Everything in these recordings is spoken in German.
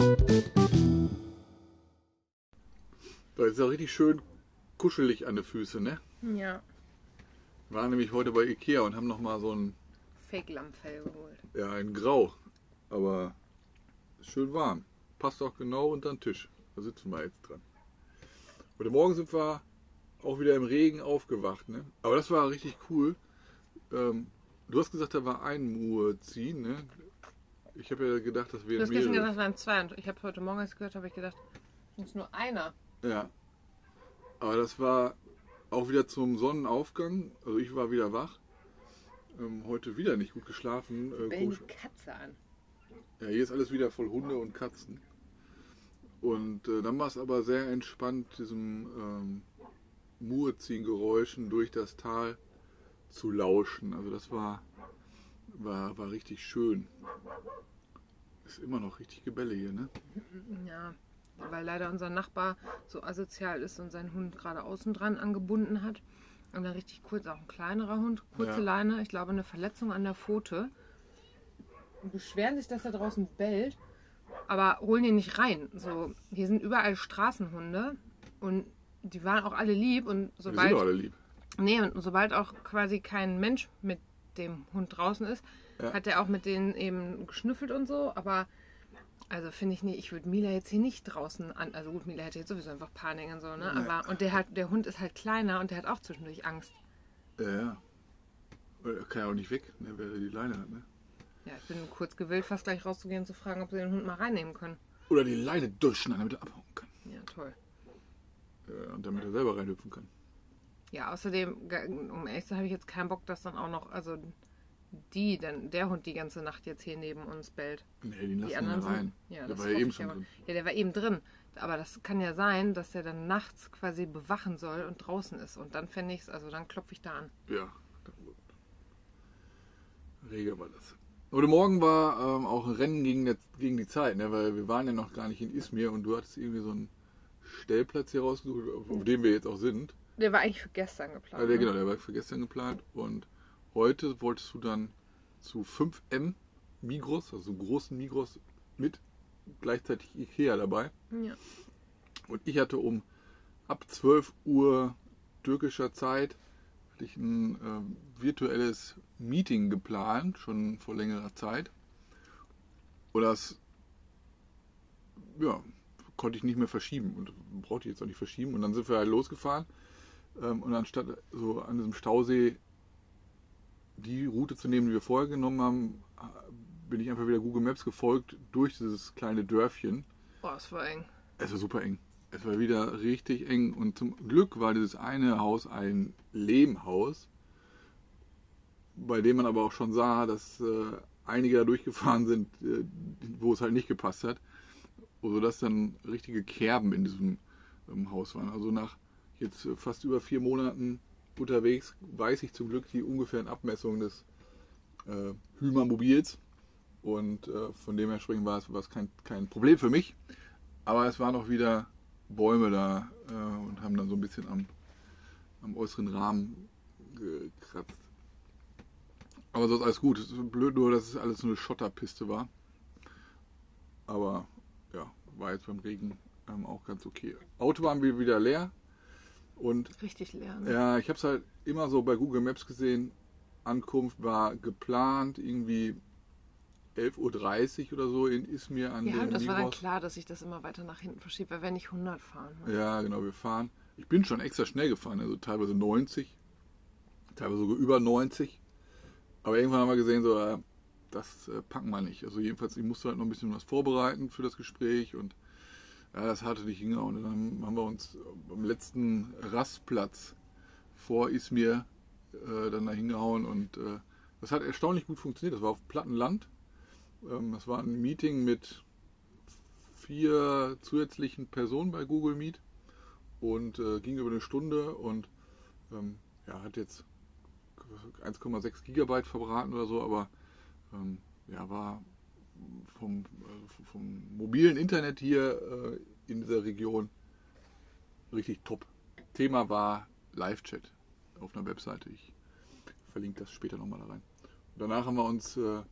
Da ist ja richtig schön kuschelig an den Füßen, ne? Ja. Wir waren nämlich heute bei Ikea und haben nochmal so ein, Fake-Lammfell geholt. ja, ein Grau. Aber schön warm. Passt auch genau unter den Tisch. Da sitzen wir jetzt dran. Heute Morgen sind wir auch wieder im Regen aufgewacht, ne? Aber das war richtig cool. Ähm, du hast gesagt, da war ein Muezzin, ne? Ich habe ja gedacht, das Du wären hast gestern mehrere. gesagt, es waren zwei. Und ich habe heute Morgen als gehört, habe ich gedacht, es ist nur einer. Ja. Aber das war auch wieder zum Sonnenaufgang. Also ich war wieder wach. Ähm, heute wieder nicht gut geschlafen. Äh, Bellen komisch. Katze an. Ja, hier ist alles wieder voll Hunde und Katzen. Und äh, dann war es aber sehr entspannt, diesem ähm, Muezzin-Geräuschen durch das Tal zu lauschen. Also das war, war, war richtig schön. Ist immer noch richtig Gebälle hier, ne? Ja, weil leider unser Nachbar so asozial ist und seinen Hund gerade außen dran angebunden hat. Und dann richtig kurz, auch ein kleinerer Hund, kurze Ja. Leine, ich glaube eine Verletzung an der Pfote. Und beschweren sich, dass er draußen bellt, aber holen ihn nicht rein. So, hier sind überall Straßenhunde und die waren auch alle lieb und sind sobald doch alle lieb. Nee, und sobald auch quasi kein Mensch mit dem Hund draußen ist, Ja. hat er auch mit denen eben geschnüffelt und so. Aber also finde ich nicht, ich würde Mila jetzt hier nicht draußen an. Also gut, Mila hätte jetzt sowieso einfach Panik und so, ne? Nee. Aber und der hat, der Hund ist halt kleiner und der hat auch zwischendurch Angst. Ja, ja. Er kann ja auch nicht weg, ne, wer die Leine hat, ne? Ja, ich bin kurz gewillt, fast gleich rauszugehen und zu fragen, ob sie den Hund mal reinnehmen können. Oder die Leine durchschneiden, damit er abhauen kann. Ja, toll. Ja, und damit er selber reinhüpfen kann. Ja, außerdem, um ehrlich zu sein, habe ich jetzt keinen Bock, dass dann auch noch, also die, dann der Hund die ganze Nacht jetzt hier neben uns bellt. Nee, den lassen wir rein. sind. Ja, der das war ja eben schon aber. drin. Ja, der war eben drin. Aber das kann ja sein, dass der dann nachts quasi bewachen soll und draußen ist. Und dann fände ich es, also dann klopfe ich da an. Ja. Rege war das. Heute Morgen war ähm, auch ein Rennen gegen, der, gegen die Zeit, ne? weil wir waren ja noch gar nicht in Izmir und du hattest irgendwie so einen Stellplatz hier rausgesucht, auf, auf dem wir jetzt auch sind. Der war eigentlich für gestern geplant. Ja, der, ne? genau, der war für gestern geplant und heute wolltest du dann zu 5M Migros, also großen Migros mit gleichzeitig Ikea dabei. Ja. Und ich hatte um ab 12 Uhr türkischer Zeit hatte ich ein ähm, virtuelles Meeting geplant, schon vor längerer Zeit. Und das ja, konnte ich nicht mehr verschieben und brauchte ich jetzt auch nicht verschieben. Und dann sind wir halt losgefahren. Ähm, und anstatt so an diesem Stausee die Route zu nehmen, die wir vorher genommen haben, bin ich einfach wieder Google Maps gefolgt durch dieses kleine Dörfchen. Boah, es war eng. Es war super eng. Es war wieder richtig eng und zum Glück war dieses eine Haus ein Lehmhaus, bei dem man aber auch schon sah, dass äh, einige da durchgefahren sind, äh, wo es halt nicht gepasst hat, sodass dann richtige Kerben in diesem ähm, Haus waren. Also nach jetzt äh, fast über vier Monaten unterwegs weiß ich zum Glück die ungefähren Abmessungen des äh, Hümer-Mobils und äh, von dem her springen war es, war kein, kein Problem für mich. Aber es waren auch wieder Bäume da äh, und haben dann so ein bisschen am, am äußeren Rahmen gekratzt. Aber sonst alles gut. Es ist blöd nur, dass es alles so eine Schotterpiste war. Aber ja, war jetzt beim Regen ähm, auch ganz okay. Auto waren wir wieder leer. Und Richtig leer. Ne? ja, ich habe es halt immer so bei Google Maps gesehen. Ankunft war geplant, irgendwie 11.30 Uhr oder so in Izmir an Ja, den und das war dann Migros. klar, dass ich das immer weiter nach hinten verschiebe, weil wir nicht 100 fahren. Ne? Ja, genau, wir fahren. Ich bin schon extra schnell gefahren, also teilweise 90, teilweise sogar über 90. Aber irgendwann haben wir gesehen, so, äh, das äh, packen wir nicht. Also jedenfalls, ich musste halt noch ein bisschen was vorbereiten für das Gespräch und ja, das hatte nicht hingehauen. Und dann haben wir uns am letzten Rastplatz vor Izmir äh, dann da hingehauen und äh, das hat erstaunlich gut funktioniert. Das war auf Plattenland. Ähm, das war ein Meeting mit vier zusätzlichen Personen bei Google Meet und äh, ging über eine Stunde und ähm, ja, hat jetzt 1,6 Gigabyte verbraten oder so, aber ähm, ja, war vom, äh, vom mobilen Internet hier äh, in dieser Region richtig top. Thema war Live-Chat auf einer Webseite. Ich verlinke das später nochmal da rein. Und danach haben wir uns äh,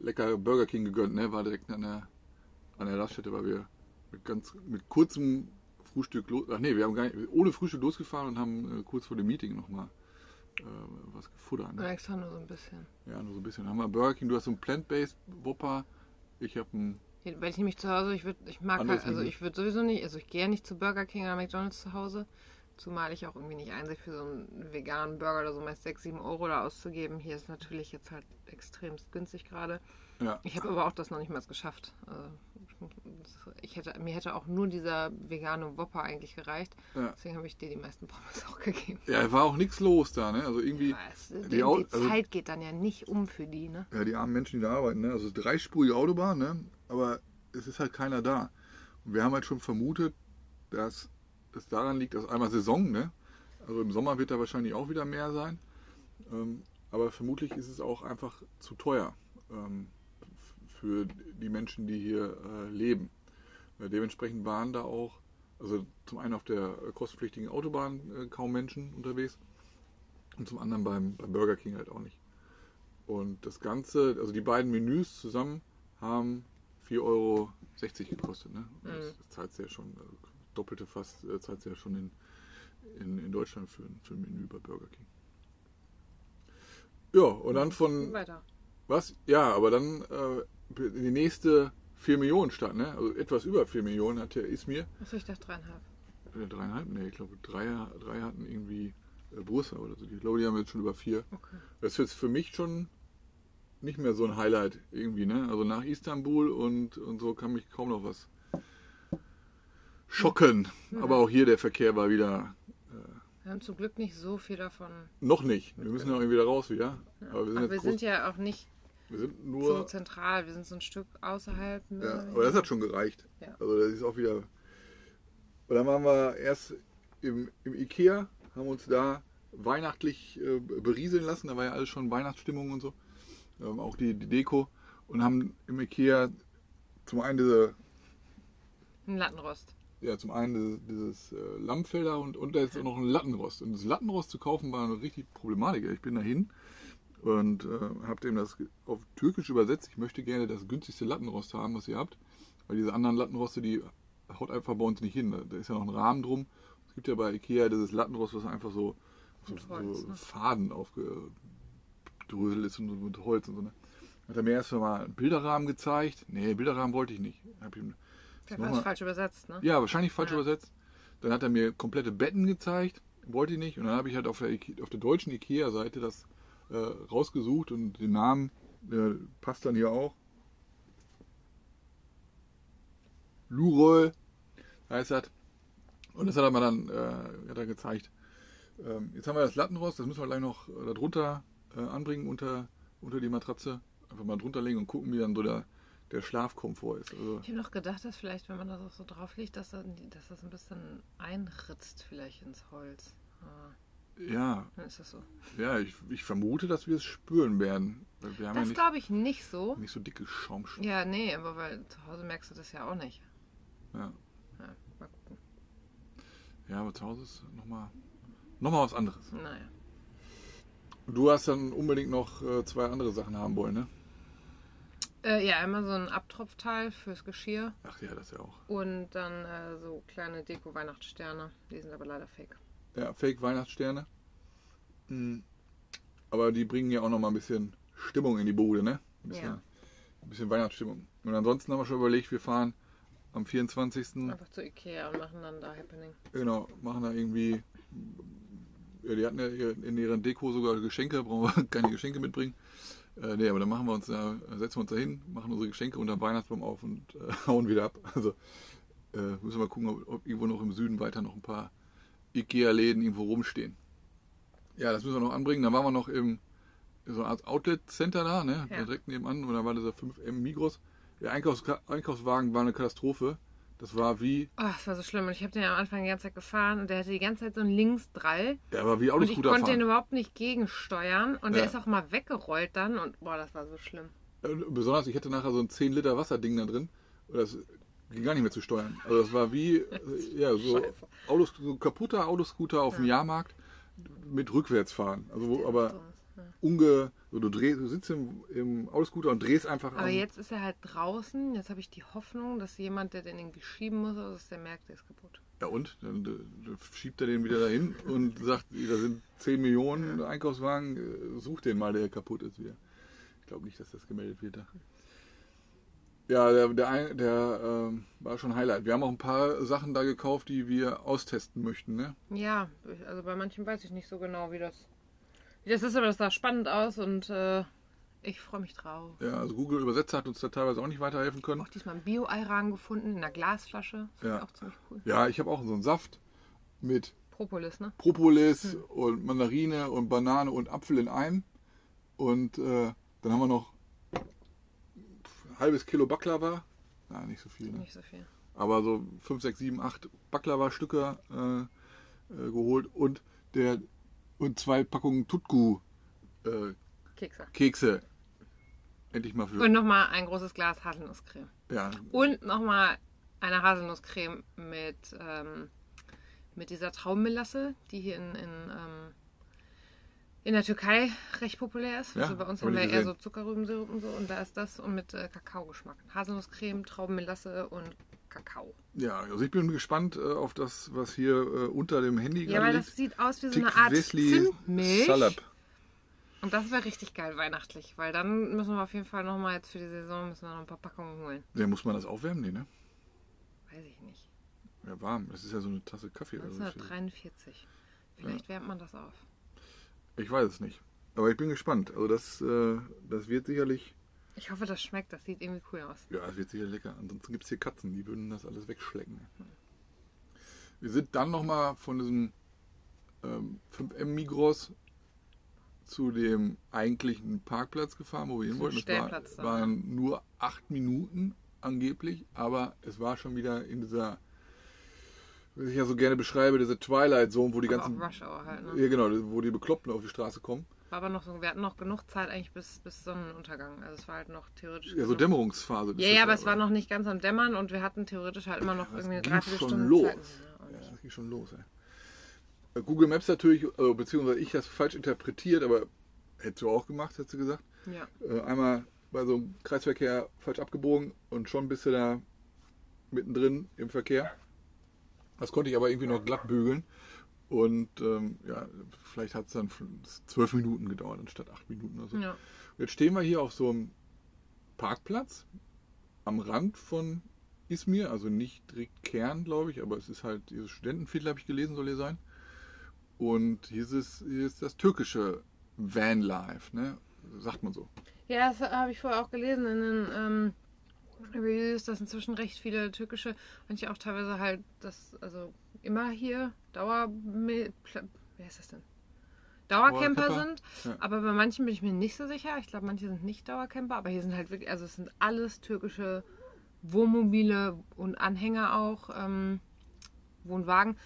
lecker Burger King gegönnt, ne? war direkt an der, an der Raststätte, weil wir mit ganz mit kurzem Frühstück los. Ach nee, wir haben gar nicht, ohne Frühstück losgefahren und haben äh, kurz vor dem Meeting nochmal äh, was gefuttert. Ja, Ne? extra nur so ein bisschen. Ja, nur so ein bisschen. Dann haben wir Burger King, du hast so einen Plant-Based Whopper. Ich habe einen. Weil ich nämlich zu Hause, ich würde, ich mag halt, also ich würde sowieso nicht, also ich gehe ja nicht zu Burger King oder McDonalds zu Hause, zumal ich auch irgendwie nicht einsehe, für so einen veganen Burger oder so meist 6, 7 Euro da auszugeben. Hier ist natürlich jetzt halt extremst günstig gerade. Ja, Ich habe aber auch das noch nicht mal geschafft. Also, ich hätte, mir hätte auch nur dieser vegane Whopper eigentlich gereicht. Ja. Deswegen habe ich dir die meisten Pommes auch gegeben. ja, war auch nichts los da, ne? Also irgendwie. Was? die Die, die, Au- also- Zeit geht dann ja nicht um für die, ne? Ja, die armen Menschen, die da arbeiten, ne? Also dreispurige Autobahn, ne? Aber es ist halt keiner da. Und wir haben halt schon vermutet, dass es daran liegt, dass einmal Saison, ne? Also im Sommer wird da wahrscheinlich auch wieder mehr sein. Aber vermutlich ist es auch einfach zu teuer ähm, für die Menschen, die hier äh, leben. Äh, dementsprechend waren da auch, also zum einen auf der kostenpflichtigen Autobahn äh, kaum Menschen unterwegs und zum anderen beim, beim Burger King halt auch nicht. Und das Ganze, also die beiden Menüs zusammen haben 4,60 Euro gekostet. Ne? Und Das, das zahlt ja schon, also doppelte fast, äh, zahlt ja schon in, in, in Deutschland für, für ein Menü bei Burger King. Ja, und dann von, Weiter. was? Ja, aber dann äh, die nächste 4 Millionen Stadt, ne? also etwas über 4 Millionen hat der Ismir. Achso, ich dachte dreieinhalb. Äh, dreieinhalb? Ne, ich glaube drei, drei hatten irgendwie äh, Bursa oder so. Ich glaube, die haben jetzt schon über vier. Okay. Das ist jetzt für mich schon nicht mehr so ein Highlight irgendwie, ne? Also nach Istanbul und, und so kann mich kaum noch was schocken. Aber auch hier der Verkehr war wieder Wir haben zum Glück nicht so viel davon. noch nicht. Wir müssen ja irgendwie wieder raus wieder. Aber wir sind Aber wir sind ja auch nicht wir sind so zentral. Wir sind so ein Stück außerhalb. Ja, aber das hat schon gereicht. Ja. Also das ist auch wieder. Und dann waren wir erst im, im Ikea, haben uns da weihnachtlich äh, berieseln lassen. Da war ja alles schon Weihnachtsstimmung und so. Ähm, auch die, die Deko. Und haben im Ikea zum einen diese Ein Lattenrost. Ja, zum einen dieses, dieses äh, Lammfelder und, und da ist auch noch ein Lattenrost. Und das Lattenrost zu kaufen war eine richtig Problematik. Ich bin dahin und äh, habe dem das auf Türkisch übersetzt. Ich möchte gerne das günstigste Lattenrost haben, was ihr habt. Weil diese anderen Lattenroste, die haut einfach bei uns nicht hin. Da- ist ja noch ein Rahmen drum. Es gibt ja bei Ikea dieses Lattenrost, was einfach so, so, Holz, so ne? Faden aufgedröselt ist und so mit Holz und so. Ne? Hat er mir erst mal einen Bilderrahmen gezeigt. Nee, Bilderrahmen wollte ich nicht. Hab ihm Der war falsch übersetzt, ne? ja, wahrscheinlich falsch Ja. übersetzt. Dann hat er mir komplette Betten gezeigt, wollte ich nicht. Und dann habe ich halt auf der, Ike- auf der deutschen Ikea-Seite das äh, rausgesucht und den Namen, der passt dann hier auch. Lurol heißt das. Und das hat er mir dann äh, hat er gezeigt. Ähm, jetzt haben wir das Lattenrost, das müssen wir gleich noch äh, darunter äh, anbringen unter, unter die Matratze. Einfach mal drunter legen und gucken, wie dann so der, der Schlafkomfort ist. Also, Ich habe noch gedacht, dass vielleicht, wenn man das auch so drauf legt, dass, das- dass das ein bisschen einritzt vielleicht ins Holz. Aber ja, dann ist das so. Ja, ich, ich vermute, dass wir es spüren werden. Das ja glaube ich nicht so. nicht, so dicke Schaumstoff. Ja, nee, aber weil zu Hause merkst du das ja auch nicht. Ja. Ja, mal gucken. ja, aber zu Hause ist nochmal noch mal was anderes. Naja. Du hast dann unbedingt noch äh, zwei andere Sachen haben wollen, ne? Äh, ja, einmal so ein Abtropfteil fürs Geschirr Ach ja, das ja auch. und dann äh, so kleine Deko-Weihnachtssterne. Die sind aber leider fake. Ja, Fake-Weihnachtssterne. Mhm. Aber die bringen ja auch nochmal ein bisschen Stimmung in die Bude, ne? Ein bisschen, Ja. ein bisschen Weihnachtsstimmung. Und ansonsten haben wir schon überlegt, wir fahren am 24. Einfach zu Ikea und machen dann da Happening. Genau, machen da irgendwie. Ja, die hatten ja in ihrer Deko sogar Geschenke, brauchen wir keine Geschenke mitbringen. Äh, nee, aber dann machen wir uns da, setzen wir uns da hin, machen unsere Geschenke unter dem Weihnachtsbaum auf und äh, hauen wieder ab. Also äh, müssen wir mal gucken, ob, ob irgendwo noch im Süden weiter noch ein paar Ikea-Läden irgendwo rumstehen. Ja, das müssen wir noch anbringen. Dann waren wir noch im so eine Art Outlet-Center da, ne? Ja. Direkt nebenan. Und da war dieser 5M Migros. Der Einkaufs Einkaufswagen war eine Katastrophe. Das war wie, Oh, das war so schlimm. Und ich habe den am Anfang die ganze Zeit gefahren und der hatte die ganze Zeit so einen Linksdrall. ja, war wie Und ich Autoscooter konnte den fahren. überhaupt nicht gegensteuern. Und der Ja. ist auch mal weggerollt dann. Und boah, das war so schlimm. Äh, Besonders, ich hatte nachher so ein 10 Liter Wasserding da drin. Und das ging gar nicht mehr zu steuern. Also das war wie, ja, so. Autos, so kaputter Autoscooter auf dem Ja. Jahrmarkt mit Rückwärtsfahren. Also, wo, aber unge. So, du, drehst, du sitzt im, im Autoscooter und drehst einfach Aber am- jetzt ist er halt draußen. Jetzt habe ich die Hoffnung, dass jemand, der den irgendwie schieben muss, also dass der merkt, der ist kaputt. Ja und? Dann äh, dann schiebt er den wieder dahin und sagt, da sind 10 Millionen Einkaufswagen, äh, such den mal, der kaputt ist wieder. Ich glaube nicht, dass das gemeldet wird. Da. Ja, der, der, der ähm, war schon Highlight. Wir haben auch ein paar Sachen da gekauft, die wir austesten möchten. Ne? Ja, also bei manchen weiß ich nicht so genau, wie das, wie das ist, aber das sah spannend aus und äh, ich freue mich drauf. Ja, also Google Übersetzer hat uns da teilweise auch nicht weiterhelfen können. Auch diesmal ein Bio-Ayran gefunden in einer Glasflasche. Das Ja. auch ziemlich cool. Ja, ich habe auch so einen Saft mit Propolis, ne? Propolis und Mandarine und Banane und Apfel in einem. Und äh, dann haben wir noch ein halbes Kilo Baklava. Ja, nicht so viel, ne? Nicht so viel. aber so 5, 6, 7, 8 Baklava-Stücke äh, äh, geholt und der und zwei Packungen Tutku äh, Kekse. Kekse. Endlich mal für. Und nochmal ein großes Glas Haselnusscreme. ja, Und nochmal eine Haselnusscreme mit, ähm, mit dieser Traubenmelasse, die hier in, in, ähm, in der Türkei recht populär ist. Ja, also bei uns hab haben wir eher so. Zuckerrübensirup und so. Und da ist das und mit äh, Kakaogeschmack. Haselnusscreme, Traubenmelasse und Kakao. ja, also ich bin gespannt äh, auf das, was hier äh, unter dem Handy Ja, gerade weil liegt. das sieht aus wie so eine Art Wesley Zimtmilch. Salab. Und das wäre richtig geil weihnachtlich, weil dann müssen wir auf jeden Fall nochmal jetzt für die Saison müssen wir noch ein paar Packungen holen. Ja, muss man das aufwärmen? Nee, ne? Weiß ich nicht. Ja, warm. Das ist ja so eine Tasse Kaffee. Oder so. 1943. Vielleicht wärmt man das auf. Ich weiß es nicht. Aber ich bin gespannt. Also das, äh, das wird sicherlich, Ich hoffe, das schmeckt. Das sieht irgendwie cool aus. ja, es wird sicher lecker. Ansonsten gibt es hier Katzen, die würden das alles wegschlecken. Wir sind dann nochmal von diesem ähm, 5M Migros zu dem eigentlichen Parkplatz gefahren, wo wir hin wollten. Es war, dann, waren nur acht Minuten angeblich, aber es war schon wieder in dieser, was ich ja so gerne beschreibe, diese Twilight Zone, wo die Aber ganzen, Rush Hour halt, ne? ja genau, wo die Bekloppten auf die Straße kommen. War aber noch so, wir hatten noch genug Zeit eigentlich bis, bis Sonnenuntergang. Also es war halt noch theoretisch. Ja, so. Dämmerungsphase. Ja, ja, aber es war noch nicht ganz am Dämmern und wir hatten theoretisch halt immer noch das irgendwie eine Dreiviertelstunde schon los. Zeit. Ja, Ja, das ging schon los, ey. Äh, Google Maps natürlich, also, beziehungsweise ich das falsch interpretiert, aber hättest du auch gemacht, hättest du gesagt. ja. Äh, einmal bei so einem Kreisverkehr falsch abgebogen und schon bist du da mittendrin im Verkehr. Das konnte ich aber irgendwie noch glatt bügeln. Und ähm, ja, vielleicht hat es dann zwölf Minuten gedauert anstatt acht Minuten oder so. ja. Jetzt stehen wir hier auf so einem Parkplatz am Rand von Izmir, also nicht direkt Kern, glaube ich, aber es ist halt dieses Studentenviertel, habe ich gelesen, soll hier sein. Und hier ist, es, hier ist das türkische Vanlife, ne? Sagt man so. Ja, das habe ich vorher auch gelesen in den ähm, Reviews, dass inzwischen recht viele türkische, manche auch teilweise halt das, also immer hier Dauer, wie heißt das denn? Dauercamper Dauercamper? sind, Ja. aber bei manchen bin ich mir nicht so sicher. Ich glaube, manche sind nicht Dauercamper, aber hier sind halt wirklich, also es sind alles türkische Wohnmobile und Anhänger auch, ähm, Wohnwagen.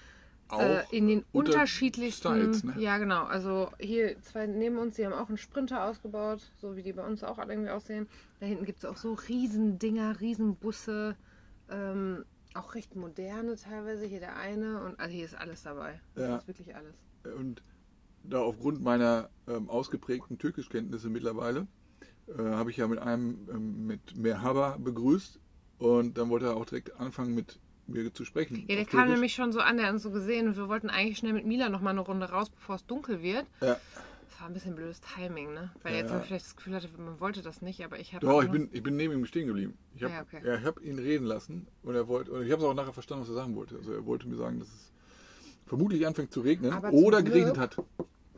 Äh, in den unter unterschiedlichsten. Styles, ne? Ja, genau. Also hier zwei neben uns, die haben auch einen Sprinter ausgebaut, so wie die bei uns auch alle irgendwie aussehen. Da hinten gibt es auch so Riesendinger, Riesenbusse, ähm, auch recht moderne teilweise. Hier der eine und also hier ist alles dabei. Hier Ja. ist wirklich alles. Und da aufgrund meiner ähm, ausgeprägten Türkischkenntnisse mittlerweile äh, habe ich ja mit einem ähm, mit Merhaba begrüßt und dann wollte er auch direkt anfangen mit mir zu sprechen. Ja, der kam Türkisch. nämlich schon so an, der hat uns so gesehen und wir wollten eigentlich schnell mit Mila noch mal eine Runde raus, bevor es dunkel wird. Ja. Das war ein bisschen blödes Timing, ne? Weil Ja, jetzt ja. vielleicht das Gefühl hatte, man wollte das nicht, aber ich habe. Doch, ich bin, ich bin neben ihm stehen geblieben. Ich habe Ah, ja, okay. ja, ich hab ihn reden lassen und er wollte, und ich habe es auch nachher verstanden, was er sagen wollte. Also er wollte mir sagen, dass es vermutlich anfängt zu regnen Aber oder geregnet hat.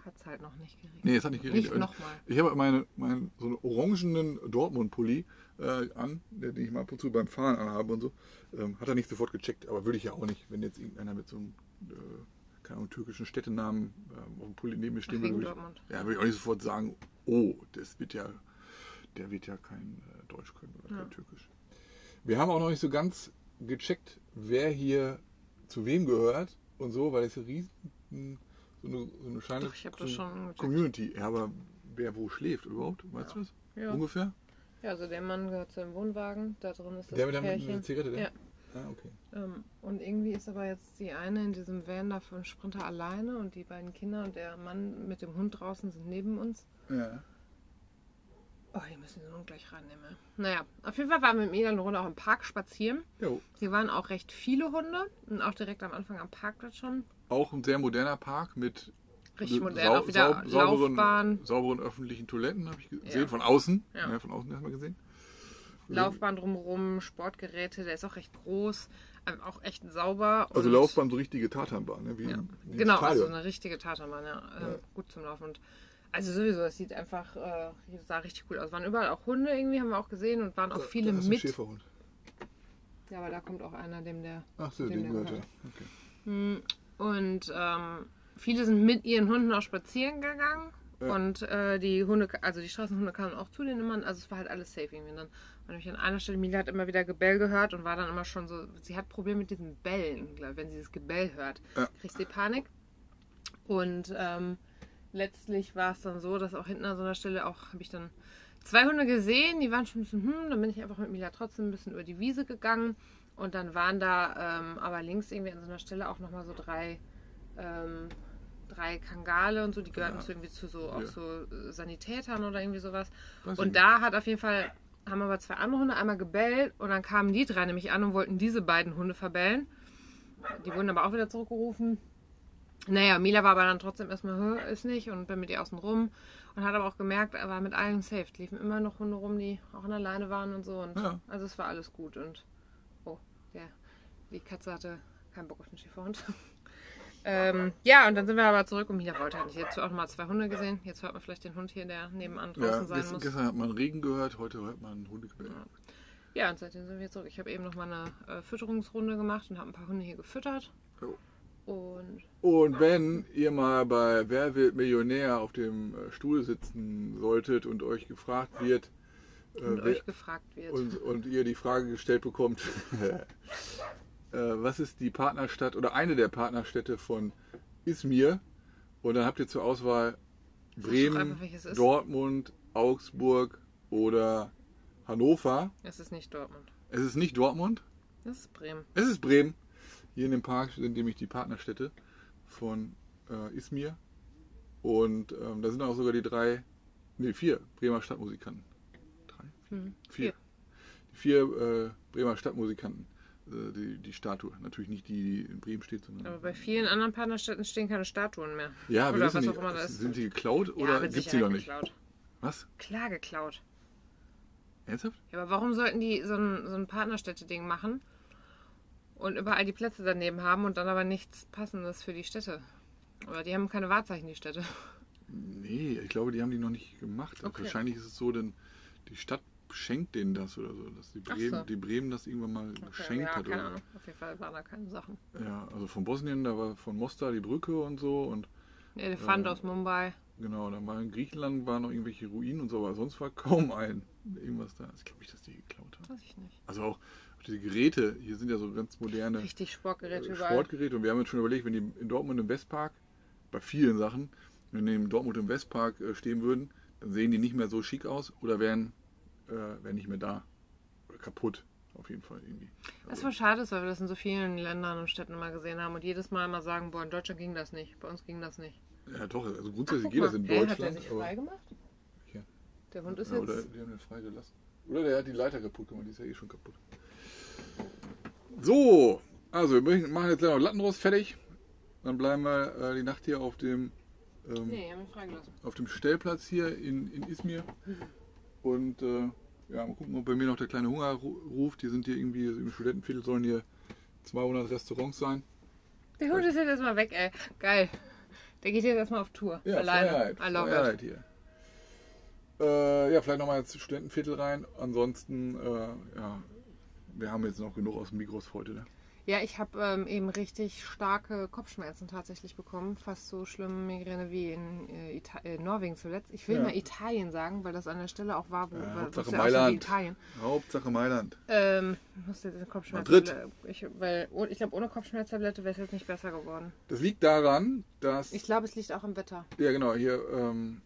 Hat es halt noch nicht geregnet. Nee, es hat nicht geregnet. Nicht nochmal. Ich habe meine, meinen so einen orangenen Dortmund-Pulli äh, an, den ich mal ab und zu beim Fahren anhabe und so. Ähm, hat er nicht sofort gecheckt, aber würde ich ja auch nicht, wenn jetzt irgendeiner mit so einem äh, keine Ahnung, türkischen Städtenamen ähm, auf dem Pulli neben mir stehen würde. ich, ja, würde ich auch nicht sofort sagen, oh, das wird ja, der wird ja kein äh, Deutsch können oder Ja. kein Türkisch. Wir haben auch noch nicht so ganz gecheckt, wer hier zu wem gehört und so, weil es riesen so eine, so eine scheine Doch, ich hab das schon. Community. Ja, aber wer wo schläft überhaupt? Weißt du das? Ja. Ungefähr? Ja, also der Mann gehört zu einem Wohnwagen, da drin ist das Der mit der, mit Pärchen. der Zigarette, der? Ja. Ah, okay. Ähm, und irgendwie ist aber jetzt die eine in diesem Van da von Sprinter alleine und die beiden Kinder und der Mann mit dem Hund draußen sind neben uns. Ja. Oh, die müssen den Hund gleich rannehmen. Naja, auf jeden Fall waren wir mit eine Runde auch im Park spazieren. Jo. Hier waren auch recht viele Hunde und auch direkt am Anfang am Parkplatz schon. Auch ein sehr moderner Park mit Richtig sau- modern, auch wieder sau- sauberen, Laufbahn. sauberen öffentlichen Toiletten, habe ich gesehen. Ja. Von außen. Ja. Ja. von außen erstmal gesehen. Laufbahn drumherum, Sportgeräte, der ist auch recht groß, ähm, auch echt sauber. Also Laufbahn, so richtige Tatanbahn, ne? wie, Ja. wie Genau, also eine richtige Tatanbahn, ja. Äh, Ja. Gut zum Laufen. Und also sowieso, es sieht einfach, äh, sah richtig cool aus. Waren überall auch Hunde irgendwie, haben wir auch gesehen und waren auch Da- viele da ist ein mit. Schäferhund. Ja, aber da kommt auch einer, dem der. Ach so, dem der gehört er. Okay. Und ähm, viele sind mit ihren Hunden auch spazieren gegangen. Ja. Und äh, die Hunde, also die Straßenhunde kamen auch zu den immer. Also es war halt alles safe irgendwie. Und dann war nämlich an einer Stelle, Mila hat immer wieder Gebell gehört und war dann immer schon so, sie hat Probleme mit diesen Bällen, glaub, wenn sie das Gebell hört, Ja. kriegt sie Panik. Und ähm, letztlich war es dann so, dass auch hinten an so einer Stelle auch, habe ich dann zwei Hunde gesehen, die waren schon ein bisschen, hm, dann bin ich einfach mit Mila trotzdem ein bisschen über die Wiese gegangen. Und dann waren da ähm, aber links irgendwie an so einer Stelle auch nochmal so drei, ähm, drei Kangale und so, die gehörten Ja. zu irgendwie zu so, auch Ja. so äh, Sanitätern oder irgendwie sowas. Ich Und da hat auf jeden Fall, haben aber zwei andere Hunde einmal gebellt und dann kamen die drei nämlich an und wollten diese beiden Hunde verbellen. Die wurden aber auch wieder zurückgerufen. Naja, Mila war aber dann trotzdem erstmal, "Hä, ist nicht und bin mit ihr außen rum und hat aber auch gemerkt, er war mit allen safe. Liefen immer noch Hunde rum, die auch an der Leine waren und so. Und Ja. Also es war alles gut und der, die Katze hatte keinen Bock auf den Schäferhund. ähm, ja, und dann sind wir aber zurück und Mila wollte halt nicht. Jetzt auch mal zwei Hunde gesehen. Jetzt hört man vielleicht den Hund hier, der nebenan draußen Ja, sein gestern, muss. gestern hat man Regen gehört, heute hört man Hundegebell. Ja, und seitdem sind wir zurück. Ich habe eben noch mal eine äh, Fütterungsrunde gemacht und habe ein paar Hunde hier gefüttert. Jo. Und Und wenn ihr mal bei Wer wird Millionär auf dem äh, Stuhl sitzen solltet und euch gefragt wird, und wer, euch gefragt wird. und, und ihr die Frage gestellt bekommt, äh, was ist die Partnerstadt oder eine der Partnerstädte von Izmir? Und dann habt ihr zur Auswahl Bremen, einfach. Dortmund, Augsburg oder Hannover. Es ist nicht Dortmund. Es ist nicht Dortmund, Das ist Bremen. es ist Bremen. Hier in dem Park sind nämlich die Partnerstädte von äh, Izmir. Und ähm, da sind auch sogar die drei, nee, vier Bremer Stadtmusikanten. Hm. Vier. Die vier äh, Bremer Stadtmusikanten. Äh, die, die Statue. Natürlich nicht die, die in Bremen steht, sondern. Aber bei vielen anderen Partnerstädten stehen keine Statuen mehr. ja, oder was nicht, auch immer das ist. sind die geklaut ja, oder gibt es die noch nicht? geklaut. Was? Klar geklaut. Ernsthaft? Ja, aber warum sollten die so ein, so ein Partnerstädte-Ding machen und überall die Plätze daneben haben und dann aber nichts Passendes für die Städte? Aber die haben keine Wahrzeichen, die Städte. Nee, ich glaube, die haben die noch nicht gemacht. Also Okay. Wahrscheinlich ist es so, denn die Stadt schenkt denen das oder so. Dass die Bremen, so. die Bremen das irgendwann mal Okay, geschenkt ja, hat. keine Oder, Ahnung. Auf jeden Fall waren da keine Sachen. ja, also von Bosnien, da war von Mostar die Brücke und so. Und Der Elefant Ähm, aus Mumbai. genau, dann war in Griechenland waren noch irgendwelche Ruinen und so, aber sonst war kaum ein irgendwas da. Ich glaube nicht, dass die geklaut haben. Weiß ich nicht. Also auch diese Geräte, hier sind ja so ganz moderne Richtig Sportgeräte äh, überall. Sportgeräte. Und wir haben uns schon überlegt, wenn die in Dortmund im Westpark, bei vielen Sachen, wenn die in Dortmund im Westpark äh, stehen würden, dann sehen die nicht mehr so schick aus oder wären, äh, wären nicht mehr da. Oder kaputt, auf jeden Fall irgendwie. Was voll schade ist, weil wir das in so vielen Ländern und Städten immer gesehen haben und jedes Mal immer sagen, boah, in Deutschland ging das nicht, bei uns ging das nicht. Ja, doch, also grundsätzlich Guck geht das mal, in hä, Deutschland. Hat der sich aber, frei gemacht? Okay. Der Hund ist ja, oder jetzt. die haben den freigelassen. Oder der hat die Leiter kaputt gemacht, die ist ja eh schon kaputt. So, also wir machen jetzt gleich noch Lattenrost fertig. Dann bleiben wir äh, die Nacht hier auf dem ähm, Nee, haben ihn freigelassen. auf dem Stellplatz hier in, in Izmir. Und äh, ja, mal gucken, ob bei mir noch der kleine Hunger ru- ruft. Hier sind hier irgendwie im Studentenviertel sollen hier 200 Restaurants sein. Der Hund ist jetzt erstmal weg, ey. Geil. Der geht jetzt erstmal auf Tour. Ja, Alleine. Freiheit. I love Freiheit it. hier. Äh, ja, vielleicht nochmal ins Studentenviertel rein. Ansonsten, äh, ja, wir haben jetzt noch genug aus dem Mikros für heute. Ne? Ja, ich habe ähm, eben richtig starke Kopfschmerzen tatsächlich bekommen. Fast so schlimme Migräne wie in äh, äh, Norwegen zuletzt. Ich will Ja. mal Italien sagen, weil das an der Stelle auch war, wo Ja, Hauptsache ja Mailand. Italien. Hauptsache Mailand. Ähm, ich musste Kopfschmerzen. Madrid. Ich, weil, oh, ich glaube, ohne Kopfschmerztablette wäre es jetzt nicht besser geworden. Das liegt daran, dass. Ich glaube, es liegt auch am Wetter. Ja, genau, hier ähm,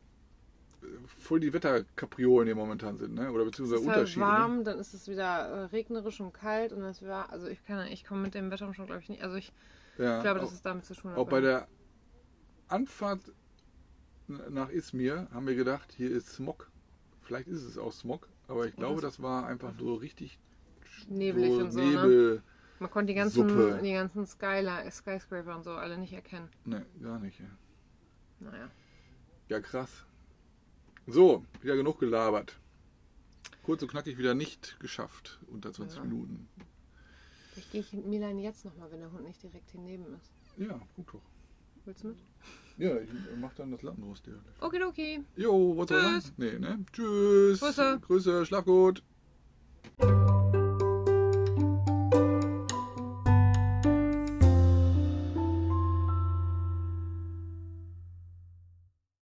voll die Wetterkapriolen hier momentan sind, ne? Oder beziehungsweise Es ist halt Unterschiede. warm, Ne? dann ist es wieder äh, regnerisch und kalt und es war, also ich kann, ich komme mit dem Wetter schon, glaube ich, nicht. Also ich Ja, glaube, auch, dass es damit zu tun hat. auch bei der Anfahrt nach Izmir haben wir gedacht, hier ist Smog. Vielleicht ist es auch Smog, aber ich glaube, das war einfach so richtig Nebelig so und so, ne? Nebel. Man konnte die ganzen, Suppe. die ganzen Skyscraper und so alle nicht erkennen. Ne, gar nicht. Ja. Naja. ja, krass. So, wieder genug gelabert. Kurz und knackig wieder nicht geschafft. Unter 20 Ja. Minuten. Vielleicht gehe ich in Milan jetzt nochmal, wenn der Hund nicht direkt hier neben ist. Ja, gut doch. Willst du mit? Ja, ich mach dann das Lattenrost dir. Okidoki. Jo, was soll Tschüss. Nee, ne? Tschüss. Grüße. Grüße, schlaf gut.